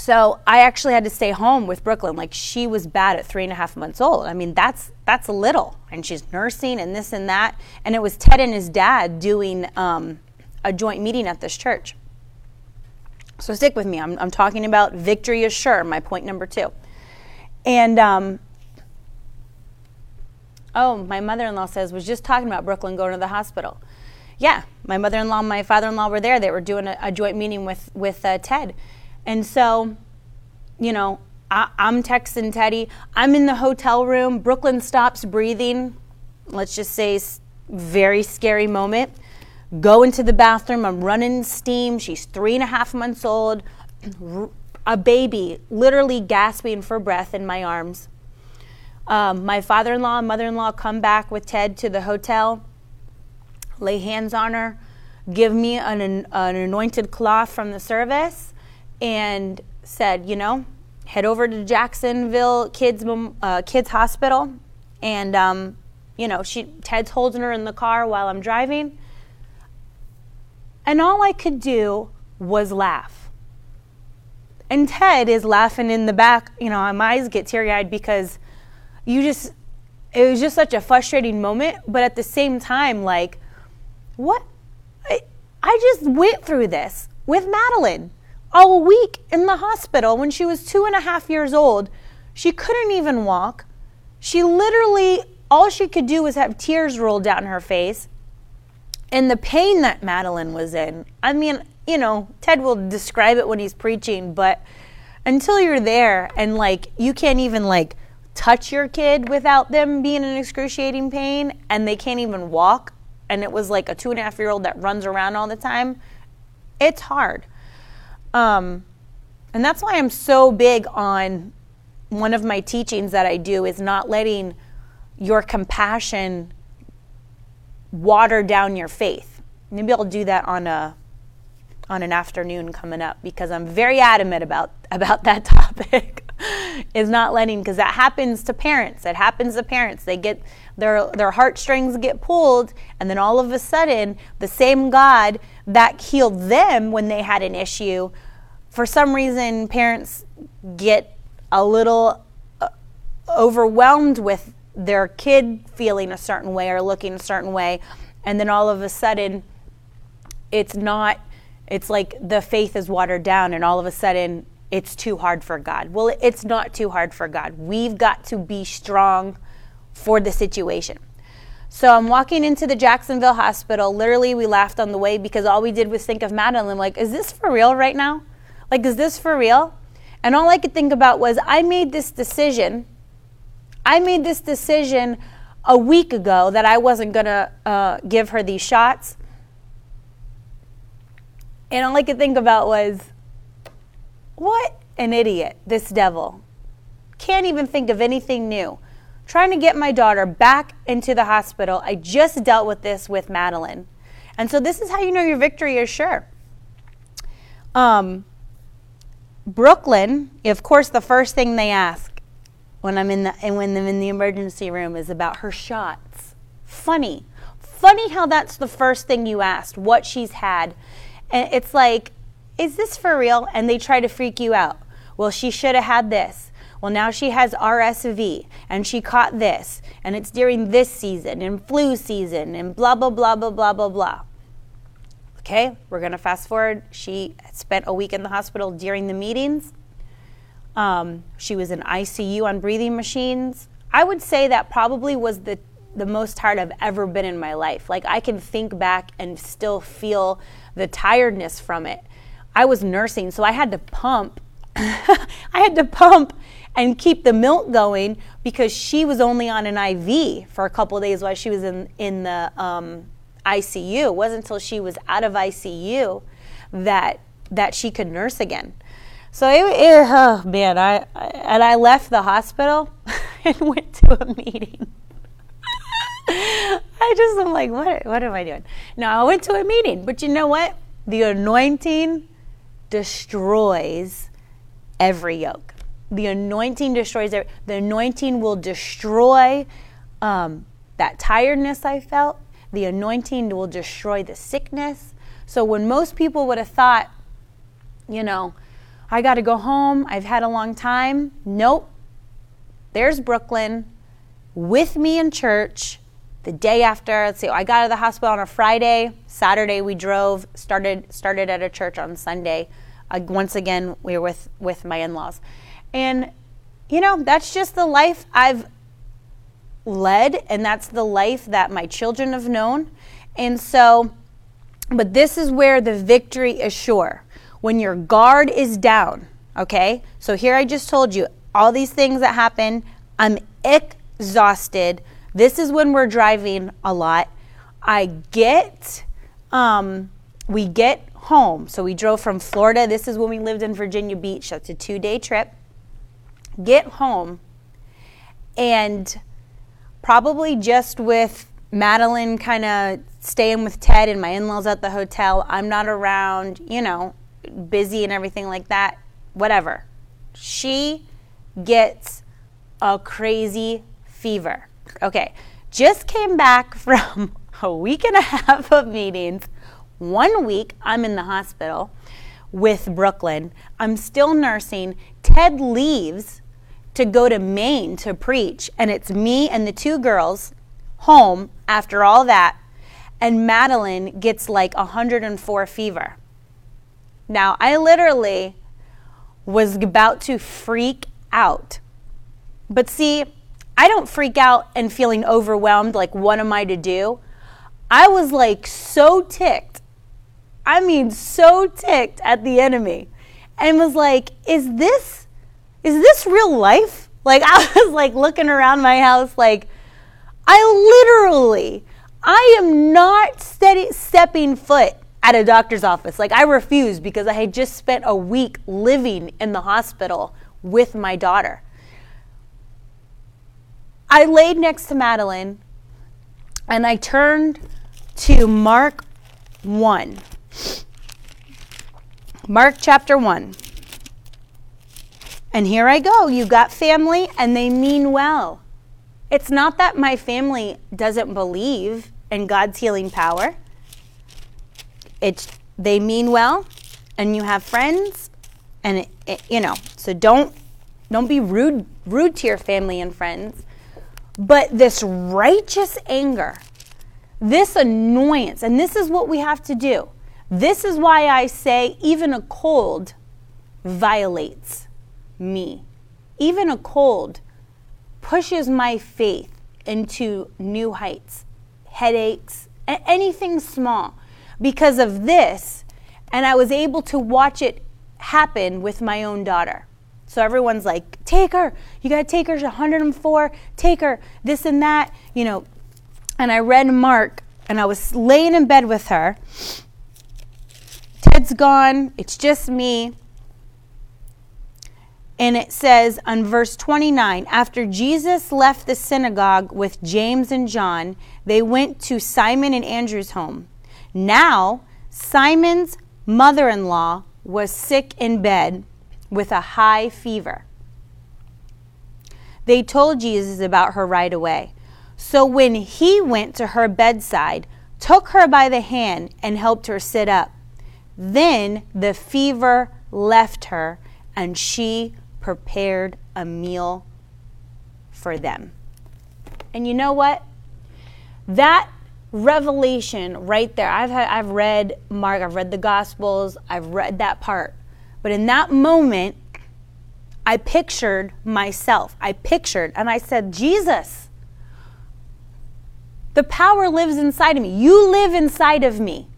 so I actually had to stay home with Brooklyn. Like she was bad at three and a half months old. I mean, that's that's little, and she's nursing and this and that. And it was Ted and his dad doing um, a joint meeting at this church. So stick with me. I'm, I'm talking about victory is sure. My point number two. And um, oh, my mother-in-law says was just talking about Brooklyn going to the hospital. Yeah, my mother-in-law, and my father-in-law were there. They were doing a, a joint meeting with with uh, Ted and so, you know, I, am texting Teddy. I'm in the hotel room. Brooklyn stops breathing. Let's just say, very scary moment. Go into the bathroom. I'm running steam. She's three and a half months old. <clears throat> A baby, literally gasping for breath in my arms. Um, my father in law and mother in law come back with Ted to the hotel, lay hands on her, give me an, an anointed cloth from the service and said, you know, head over to Jacksonville Kids uh, Kids Hospital, and um, you know, she Ted's holding her in the car while I'm driving, and all I could do was laugh. And Ted is laughing in the back. You know, my eyes get teary eyed because you just, it was just such a frustrating moment. But at the same time, like, what? I, I just went through this with Madeline a week in the hospital when she was two and a half years old. She couldn't even walk. She literally, all she could do was have tears roll down her face. And the pain that Madeline was in, I mean, you know, Ted will describe it when he's preaching, but until you're there and like you can't even like touch your kid without them being in excruciating pain and they can't even walk, and it was like a two and a half year old that runs around all the time, it's hard. Um, and that's why I'm so big on one of my teachings that I do is not letting your compassion water down your faith. Maybe I'll do that on a on an afternoon coming up because I'm very adamant about <laughs> about that topic. <laughs> is not letting because that happens to parents. It happens to parents. They get their their heartstrings get pulled and then all of a sudden the same God that healed them when they had an issue for some reason parents get a little uh, overwhelmed with their kid feeling a certain way or looking a certain way and then all of a sudden it's not it's like the faith is watered down and all of a sudden it's too hard for God. Well, it's not too hard for God. We've got to be strong for the situation. So I'm walking into the Jacksonville hospital. Literally, we laughed on the way because all we did was think of Madeline. Like, is this for real right now? Like, is this for real? And all I could think about was I made this decision. I made this decision a week ago that I wasn't going to uh, give her these shots. And all I could think about was, what an idiot, this devil. can't even think of anything new. Trying to get my daughter back into the hospital. I just dealt with this with Madeline. And so this is how you know your victory is sure. Um, Brooklyn, of course, the first thing they ask when I'm in the and when I'm in the emergency room is about her shots. Funny, funny how that's the first thing you asked. What she's had, and it's like, is this for real? And they try to freak you out. Well, she should have had this. Well, now she has RSV and she caught this, and it's during this season and flu season and blah blah blah blah blah blah blah. Okay, we're going to fast forward. She spent a week in the hospital during the meetings. Um, she was in ICU on breathing machines. I would say that probably was the the most tired I've ever been in my life. Like I can think back and still feel the tiredness from it. I was nursing, so I had to pump. <laughs> I had to pump and keep the milk going because she was only on an IV for a couple days while she was in in the um, ICU. It wasn't until she was out of ICU that that she could nurse again. So it, it oh man, I, I and I left the hospital <laughs> and went to a meeting. <laughs> I just am like, what what am I doing? No, I went to a meeting, but you know what? The anointing destroys every yoke. The anointing destroys every, the anointing will destroy um, that tiredness I felt the anointing will destroy the sickness. So when most people would have thought, you know, I got to go home, I've had a long time, nope. There's Brooklyn with me in church the day after. Let's see, I got out of the hospital on a Friday. Saturday we drove, started started at a church on Sunday. Uh, once again, we were with with my in-laws, and you know that's just the life I've led, and that's the life that my children have known. And so, but this is where the victory is sure. When your guard is down, okay? So here I just told you all these things that happen. I'm exhausted. This is when we're driving a lot. I get, um, we get home. So we drove from Florida. This is when we lived in Virginia Beach. That's a two day trip. Get home and probably just with Madeline kind of staying with Ted and my in laws at the hotel. I'm not around, you know, busy and everything like that. Whatever. She gets a crazy fever. Okay, just came back <laughs> from a week and a half of meetings. One week, I'm in the hospital with Brooklyn. I'm still nursing. Ted leaves to go to Maine to preach, and it's me and the two girls home after all that, and Madeline gets like 104 fever. Now, I literally was about to freak out. But see, I don't freak out and feeling overwhelmed like, what am I to do? I was like so ticked. I mean, so ticked at the enemy and was like, is this is this real life? Like <laughs> I was like looking around my house like I literally I am not steady, stepping foot at a doctor's office. Like I refuse because I had just spent a week living in the hospital with my daughter. I laid next to Madeline and I turned to Mark 1. Mark chapter 1. And here I go. You got family and they mean well. It's not that my family doesn't believe in God's healing power. It's they mean well and you have friends and it, it, you know, so don't don't be rude rude to your family and friends. But this righteous anger, this annoyance, and this is what we have to do. This is why I say even a cold violates me. Even a cold pushes my faith into new heights, headaches, anything small because of this. And I was able to watch it happen with my own daughter. So everyone's like, take her. You got to take her. She's 104. Take her. This and that. You know. And I read Mark and I was laying in bed with her. Ted's gone. It's just me And it says on verse 29 After Jesus left the synagogue with James and John, they went to Simon and Andrew's home. Now, Simon's mother in law was sick in bed with a high fever. They told Jesus about her right away. So when he went to her bedside, took her by the hand, and helped her sit up, then the fever left her, and she prepared a meal for them. And you know what? That revelation right there. I've had, I've read Mark, I've read the Gospels, I've read that part. But in that moment, I pictured myself. I pictured and I said, Jesus, the power lives inside of me. You live inside of me.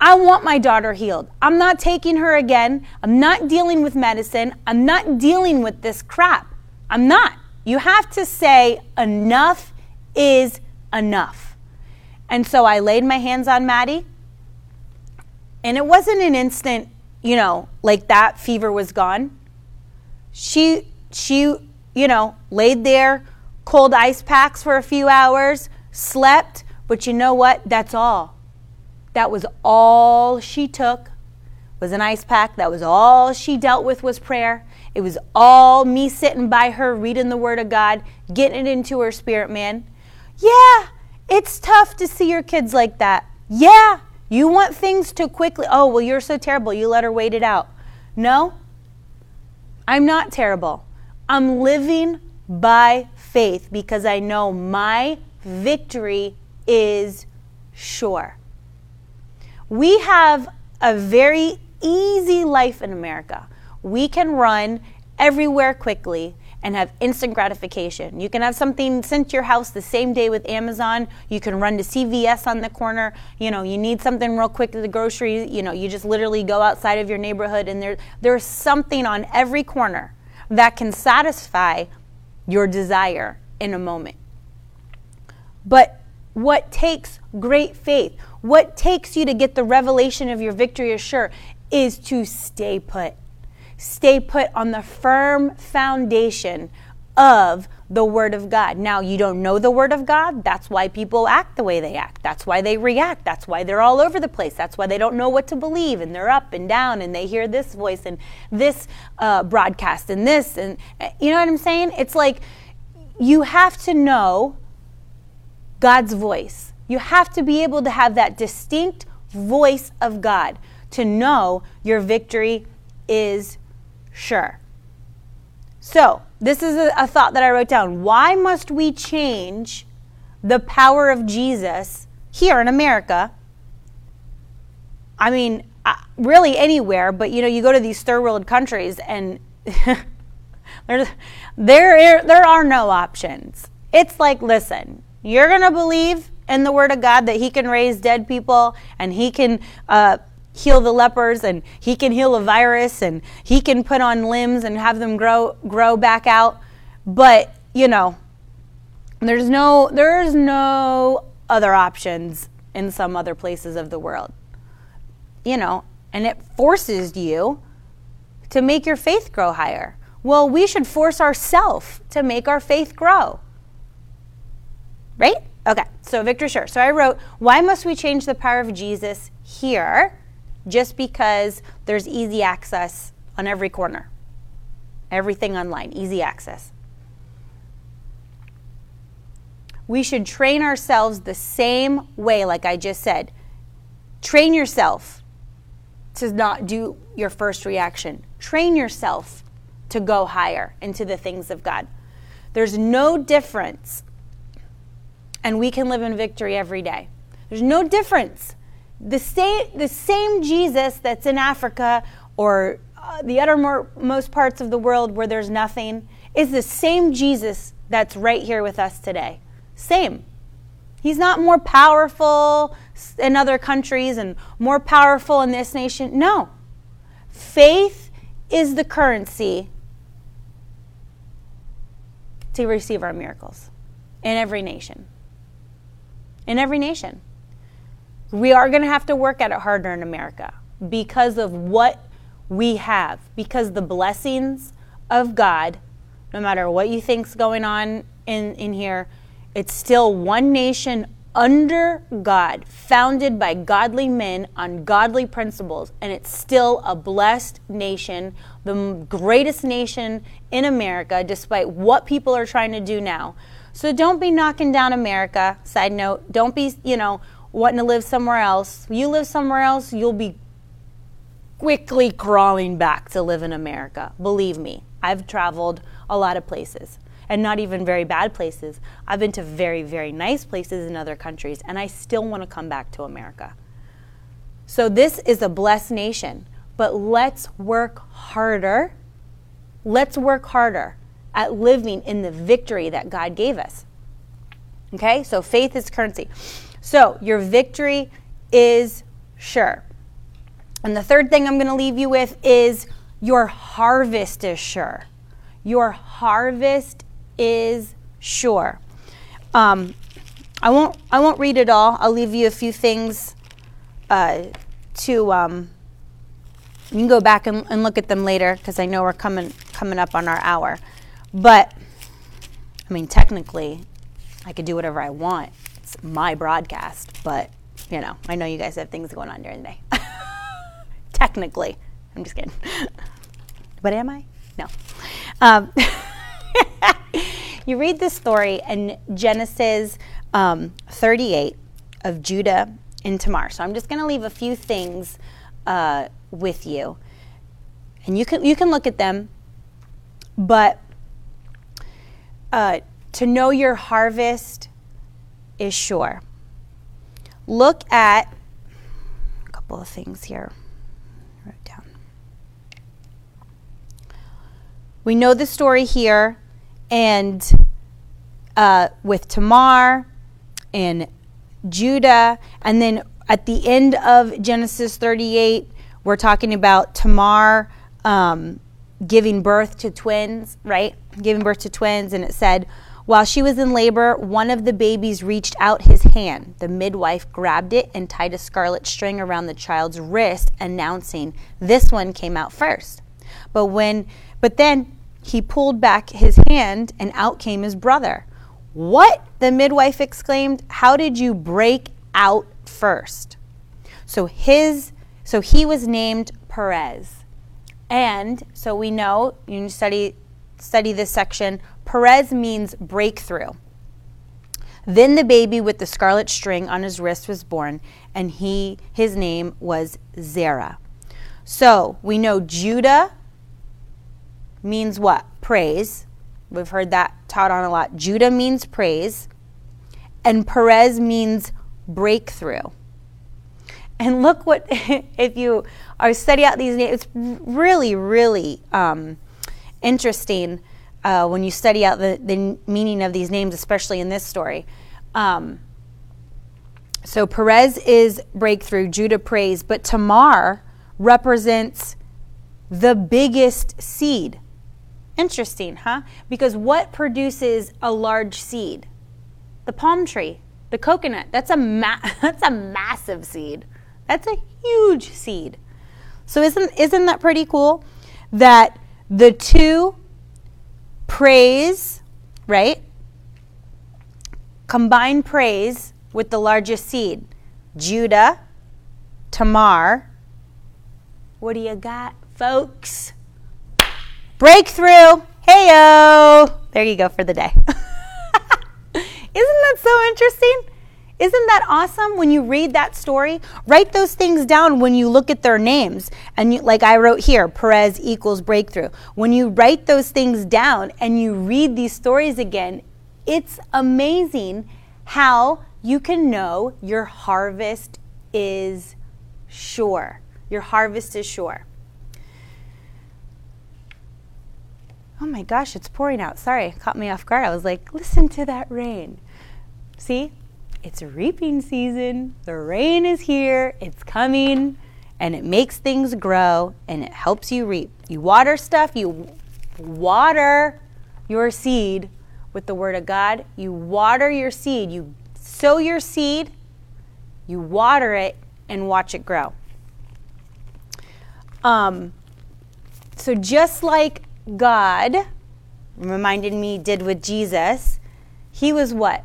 I want my daughter healed. I'm not taking her again. I'm not dealing with medicine. I'm not dealing with this crap. I'm not. You have to say, enough is enough. And so I laid my hands on Maddie, and it wasn't an instant, you know, like that fever was gone. She, she, you know, laid there, cold ice packs for a few hours, slept, but you know what? That's all. That was all she took was an ice pack. That was all she dealt with was prayer. It was all me sitting by her reading the word of God, getting it into her spirit, man. Yeah, it's tough to see your kids like that. Yeah, you want things to quickly. Oh, well, you're so terrible. You let her wait it out. No, I'm not terrible. I'm living by faith because I know my victory is sure. We have a very easy life in America. We can run everywhere quickly and have instant gratification. You can have something sent to your house the same day with Amazon. You can run to CVS on the corner. You know, you need something real quick at the grocery. You know, you just literally go outside of your neighborhood and there there's something on every corner that can satisfy your desire in a moment. But what takes great faith, what takes you to get the revelation of your victory assured, is to stay put stay put on the firm foundation of the Word of God. Now, you don't know the Word of God. That's why people act the way they act. That's why they react. That's why they're all over the place. That's why they don't know what to believe and they're up and down and they hear this voice and this uh, broadcast and this. And you know what I'm saying? It's like you have to know God's voice. You have to be able to have that distinct voice of God to know your victory is Sure. So, this is a, a, thought that I wrote down. Why must we change the power of Jesus here in America? I mean, uh, really anywhere, but you know, you go to these third world countries and <laughs> there, there, there are no options. It's like, listen, you're going to believe in the Word of God that He can raise dead people and He can uh, heal the lepers and he can heal a virus and he can put on limbs and have them grow grow back out. But you know there's no there's no other options in some other places of the world. You know and it forces you to make your faith grow higher. Well we should force ourselves to make our faith grow. Right okay so victor sure so i wrote why must we change the power of jesus here just because there's easy access on every corner. Everything online, easy access. We should train ourselves the same way, like I just said. Train yourself to not do your first reaction. Train yourself to go higher into the things of God. There's no difference, and we can live in victory every day. There's no difference the same, the same Jesus that's in Africa or uh, the uttermost parts of the world where there's nothing is the same Jesus that's right here with us today. Same. He's not more powerful in other countries and more powerful in this nation. No. Faith is the currency to receive our miracles in every nation. In every nation. We are going to have to work at it harder in America because of what we have, because the blessings of God, no matter what you think's going on in, in here, it's still one nation under God, founded by godly men on godly principles, and it's still a blessed nation, the greatest nation in America, despite what people are trying to do now. So don't be knocking down America. Side note, don't be, you know, wanting to live somewhere else. You live somewhere else, you'll be quickly crawling back to live in America. Believe me, I've traveled a lot of places and not even very bad places. I've been to very, very nice places in other countries, and I still want to come back to America. So, this is a blessed nation, but let's work harder. Let's work harder at living in the victory that God gave us. Okay, so faith is currency. So, your victory is sure. And the third thing I'm going to leave you with is your harvest is sure. Your harvest is sure. Um, I won't. I won't read it all. I'll leave you a few things uh, to. Um, you can go back and, and look at them later because I know we're coming coming up on our hour. But I mean, technically, I could do whatever I want. It's my broadcast, but you know, I know you guys have things going on during the day. <laughs> technically, I'm just kidding. <laughs> but am I? No. Um, <laughs> you read this story in Genesis um, 38 of Judah and Tamar. So I'm just going to leave a few things uh, with you, and you can you can look at them, but uh, to know your harvest is sure. Look at a couple of things here. I wrote down. We know the story here and uh, with Tamar and Judah. And then at the end of Genesis 38, we're talking about Tamar um, giving birth to twins, right? Giving birth to twins. And it said, while she was in labor, one of the babies reached out his hand. The midwife grabbed it and tied a scarlet string around the child's wrist, announcing, This one came out first. But when but then he pulled back his hand, and out came his brother. What? The midwife exclaimed. How did you break out first? So his so he was named Perez. And so we know, you study study this section, Perez means breakthrough. Then the baby with the scarlet string on his wrist was born, and he his name was Zerah. So we know Judah means what? Praise. We've heard that taught on a lot. Judah means praise, and Perez means breakthrough. And look what, <laughs> if you are study out these names, it's really, really um, interesting uh, when you study out the, the meaning of these names, especially in this story. Um, so Perez is breakthrough, Judah praise, but Tamar represents the biggest seed. Interesting, huh? Because what produces a large seed? The palm tree, the coconut. That's a ma- <laughs> that's a massive seed. That's a huge seed. So isn't isn't that pretty cool that the two praise, right? Combine praise with the largest seed. Judah, Tamar. What do you got, folks? Breakthrough. Heyo. There you go for the day. <laughs> Isn't that so interesting? Isn't that awesome when you read that story? Write those things down when you look at their names. And you, like I wrote here, Perez equals breakthrough. When you write those things down and you read these stories again, it's amazing how you can know your harvest is sure. Your harvest is sure. oh my gosh, it's pouring out. Sorry, caught me off guard. I was like, listen to that rain. See, it's reaping season. The rain is here, it's coming, and it makes things grow and it helps you reap. You water stuff, you water your seed with the Word of God. You water your seed, you sow your seed, you water it, and watch it grow. Um, so just like God, reminded me, did with Jesus, he was what?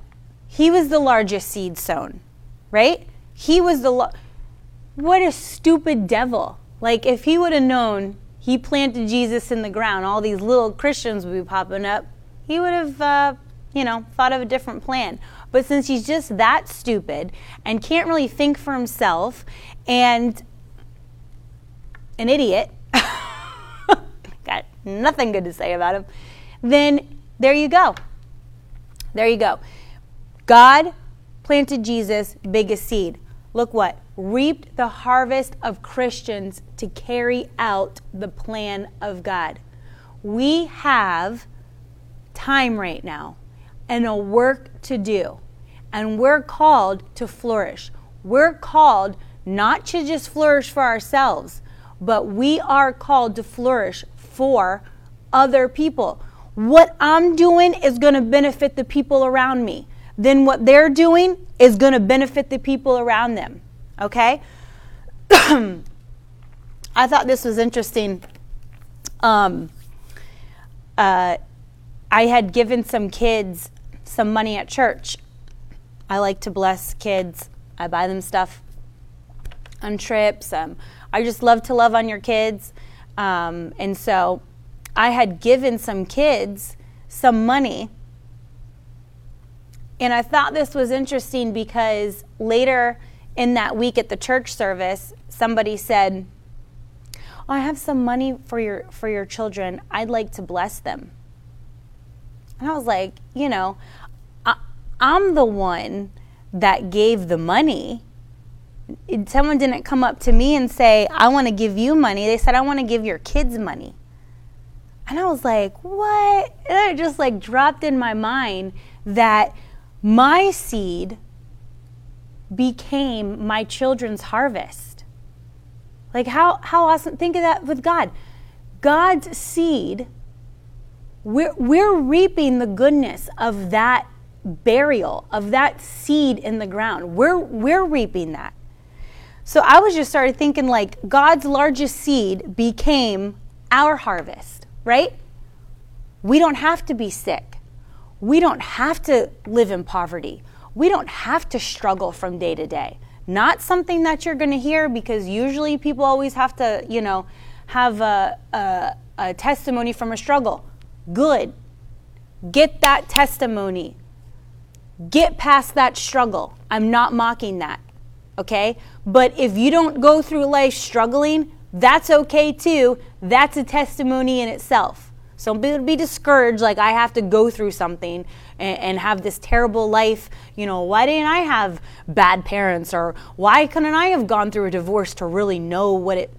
He was the largest seed sown, right? He was the. Lo- what a stupid devil. Like, if he would have known he planted Jesus in the ground, all these little Christians would be popping up, he would have, uh, you know, thought of a different plan. But since he's just that stupid and can't really think for himself and an idiot, <laughs> got nothing good to say about him, then there you go. There you go. God planted Jesus, biggest seed. Look what? Reaped the harvest of Christians to carry out the plan of God. We have time right now and a work to do. And we're called to flourish. We're called not to just flourish for ourselves, but we are called to flourish for other people. What I'm doing is going to benefit the people around me. Then what they're doing is going to benefit the people around them. Okay? <clears throat> I thought this was interesting. Um, uh, I had given some kids some money at church. I like to bless kids. I buy them stuff on trips. Um, I just love to love on your kids. Um, and so I had given some kids some money. And I thought this was interesting because later in that week at the church service, somebody said, oh, I have some money for your for your children. I'd like to bless them. And I was like, you know, I, I'm the one that gave the money. Someone didn't come up to me and say, I want to give you money. They said, I want to give your kids money. And I was like, what? And it just like dropped in my mind that my seed became my children's harvest. Like how how awesome think of that with God. God's seed we're, we're reaping the goodness of that burial, of that seed in the ground. We're, we're reaping that. So I was just started thinking like God's largest seed became our harvest, right? We don't have to be sick. We don't have to live in poverty. We don't have to struggle from day to day. Not something that you're going to hear because usually people always have to, you know, have a, a, a testimony from a struggle. Good. Get that testimony. Get past that struggle. I'm not mocking that. Okay? But if you don't go through life struggling, that's okay too. That's a testimony in itself. So be discouraged like I have to go through something and, and, have this terrible life. You know, why didn't I have bad parents or why couldn't I have gone through a divorce to really know what it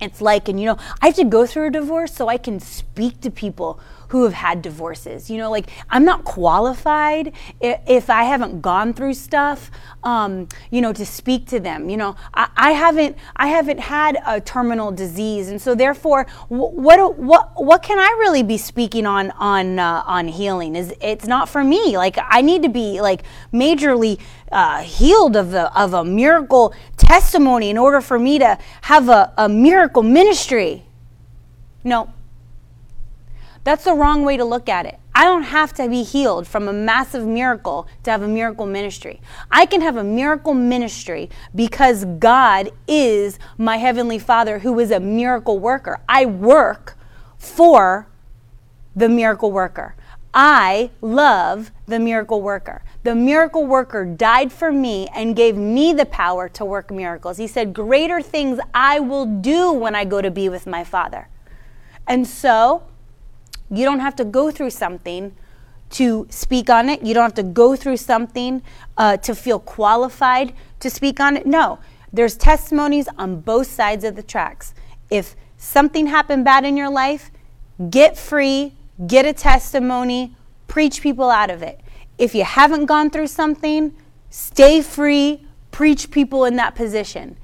it's like and you know, I have to go through a divorce so I can speak to people who have had divorces. You know, like I'm not qualified if I haven't gone through stuff, um, you know, to speak to them. You know, I, I, haven't I haven't had a terminal disease, and so therefore, what what what can I really be speaking on on uh, on healing? Is it's not for me. Like I need to be like majorly uh, healed of the of a miracle testimony in order for me to have a, a miracle ministry. No, that's the wrong way to look at it. I don't have to be healed from a massive miracle to have a miracle ministry. I can have a miracle ministry because God is my Heavenly Father who is a miracle worker. I work for the miracle worker. I love the miracle worker. The miracle worker died for me and gave me the power to work miracles. He said, Greater things I will do when I go to be with my Father. And so, you don't have to go through something to speak on it. You don't have to go through something uh, to feel qualified to speak on it. No, there's testimonies on both sides of the tracks. If something happened bad in your life, get free, get a testimony, preach people out of it. If you haven't gone through something, stay free, preach people in that position.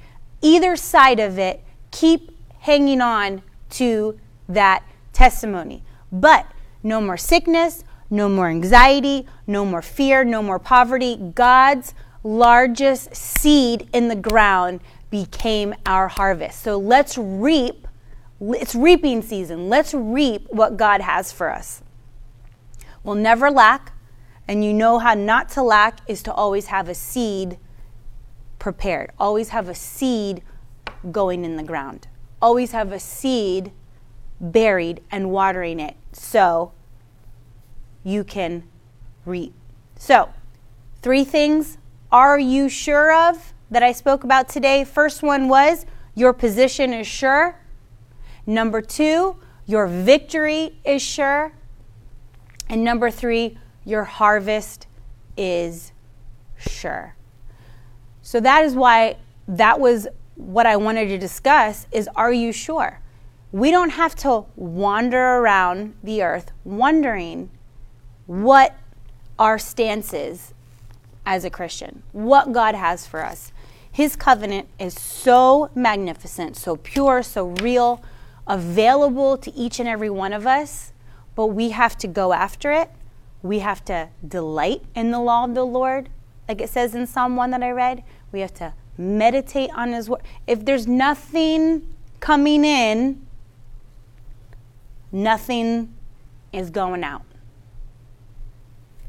Either side of it, keep hanging on to that testimony. But no more sickness, no more anxiety, no more fear, no more poverty. God's largest seed in the ground became our harvest. So let's reap It's reaping season. Let's reap what God has for us. We'll never lack, and you know how not to lack is to always have a seed prepared, always have a seed going in the ground, always have a seed buried and watering it so you can reap. So, three things are you sure of that I spoke about today? First one was your position is sure. Number two, your victory is sure. And number three, your harvest is sure. So that is why that was what I wanted to discuss is are you sure? We don't have to wander around the earth wondering what our stance is as a Christian, what God has for us. His covenant is so magnificent, so pure, so real, available to each and every one of us, but we have to go after it. We have to delight in the law of the Lord, like it says in Psalm 1 that I read. We have to meditate on His word. If there's nothing coming in, nothing is going out.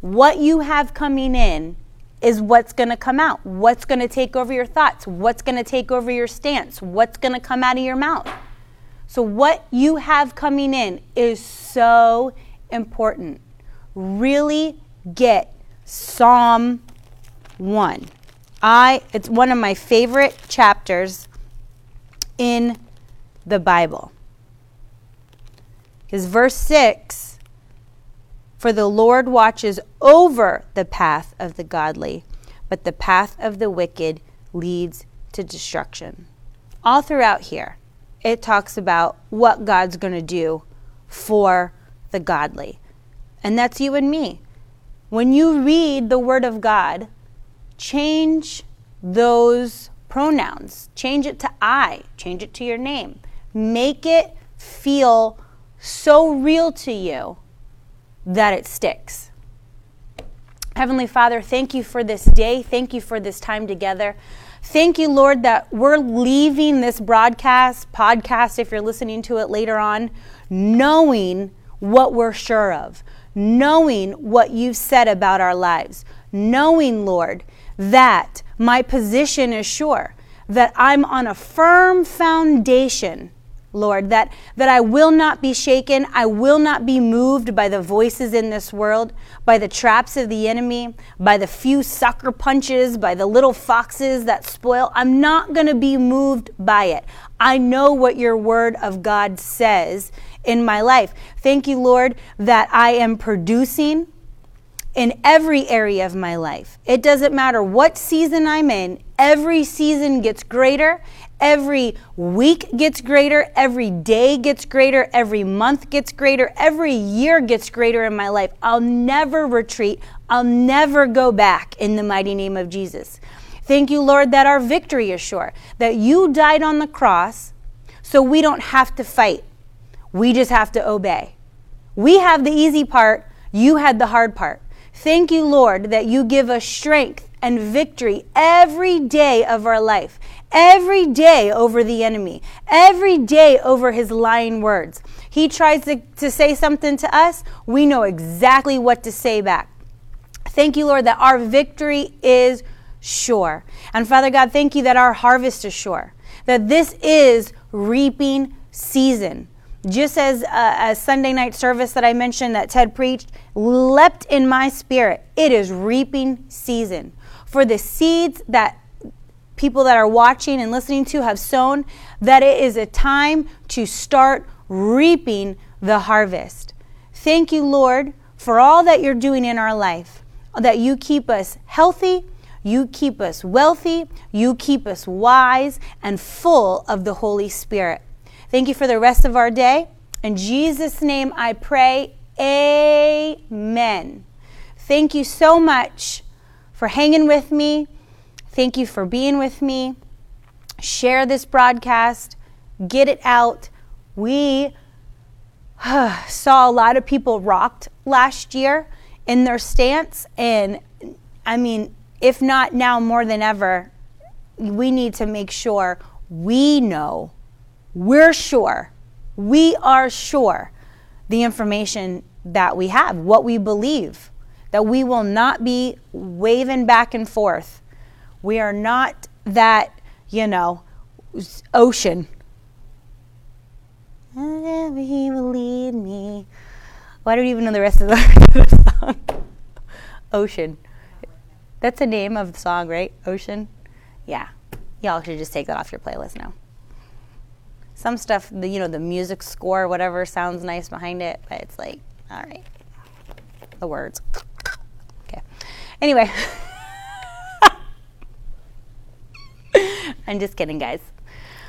What you have coming in is what's going to come out. What's going to take over your thoughts? What's going to take over your stance? What's going to come out of your mouth? So, what you have coming in is so important. Really get Psalm 1. I it's one of my favorite chapters in the Bible. Because verse 6 For the Lord watches over the path of the godly, but the path of the wicked leads to destruction. All throughout here, it talks about what God's going to do for the godly. And that's you and me. When you read the Word of God, change those pronouns. Change it to I, change it to your name. Make it feel so real to you that it sticks. Heavenly Father, thank you for this day. Thank you for this time together. Thank you, Lord, that we're leaving this broadcast, podcast, if you're listening to it later on, knowing what we're sure of, knowing what you've said about our lives, knowing, Lord, that my position is sure, that I'm on a firm foundation Lord, that, that I will not be shaken. I will not be moved by the voices in this world, by the traps of the enemy, by the few sucker punches, by the little foxes that spoil. I'm not going to be moved by it. I know what your word of God says in my life. Thank you, Lord, that I am producing in every area of my life. It doesn't matter what season I'm in, every season gets greater Every week gets greater, every day gets greater, every month gets greater, every year gets greater in my life. I'll never retreat, I'll never go back in the mighty name of Jesus. Thank you, Lord, that our victory is sure, that you died on the cross so we don't have to fight. We just have to obey. We have the easy part, you had the hard part. Thank you, Lord, that you give us strength and victory every day of our life every day over the enemy, every day over his lying words. He tries to, to say something to us, we know exactly what to say back. Thank you, Lord, that our victory is sure. And Father God, thank you that our harvest is sure, that this is reaping season. Just as a, a Sunday night service that I mentioned that Ted preached leapt in my spirit, it is reaping season. For the seeds that people that are watching and listening to have sown, that it is a time to start reaping the harvest. Thank you, Lord, for all that you're doing in our life, that you keep us healthy, you keep us wealthy, you keep us wise and full of the Holy Spirit. Thank you for the rest of our day. In Jesus' name I pray, Amen. Thank you so much for hanging with me Thank you for being with me. Share this broadcast, get it out. We <sighs> saw a lot of people rocked last year in their stance. And I mean, if not now more than ever, we need to make sure we know, we're sure We are sure the information that we have, what we believe, that we will not be waving back and forth. We are not that, you know, ocean. Wherever he will lead me. Don't you even know the rest of <laughs> the song. Ocean. That's the name of the song, right? Ocean? Yeah. Y'all should just take that off your playlist now. Some stuff, the, you know, the music score, whatever, sounds nice behind it, but it's like, all right. The words. Anyway. <laughs> I'm just kidding, guys.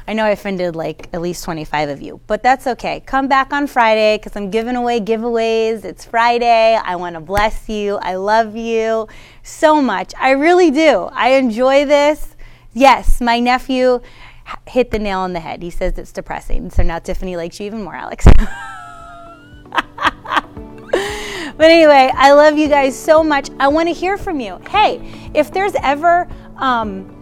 I know I offended like at least 25 of you, but that's okay. Come back on Friday because I'm giving away giveaways. It's Friday. I want to bless you. I love you so much. I really do. I enjoy this. Yes, my nephew hit the nail on the head. He says it's depressing. So now Tiffany likes you even more, Alex. <laughs> But anyway, I love you guys so much. I want to hear from you. Hey, if there's ever um,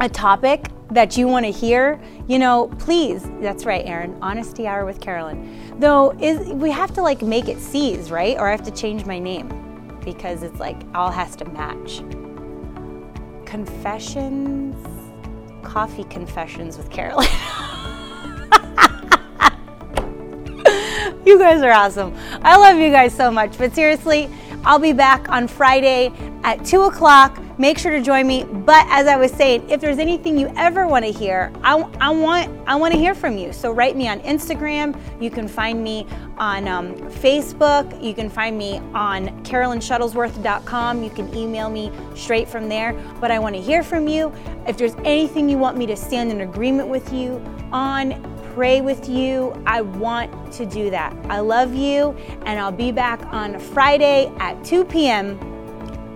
a topic that you want to hear, you know, please, that's right, Aaron, honesty hour with Carolyn. Though is we have to like make it C's, right? Or I have to change my name because it's like all has to match. Confessions, coffee confessions with Carolyn. <laughs> <laughs> you guys are awesome. I love you guys so much. But seriously, I'll be back on Friday at 2 o'clock. Make sure to join me. But as I was saying, if there's anything you ever want to hear, I, I want I want to hear from you. So write me on Instagram. You can find me on um, Facebook. You can find me on CarolynShuttlesworth.com. You can email me straight from there. But I want to hear from you. If there's anything you want me to stand in agreement with you on, pray with you. I want to do that. I love you, and I'll be back on Friday at 2 p.m.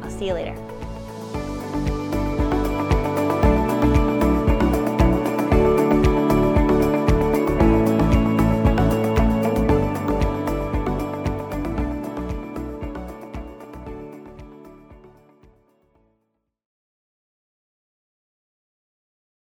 I'll see you later.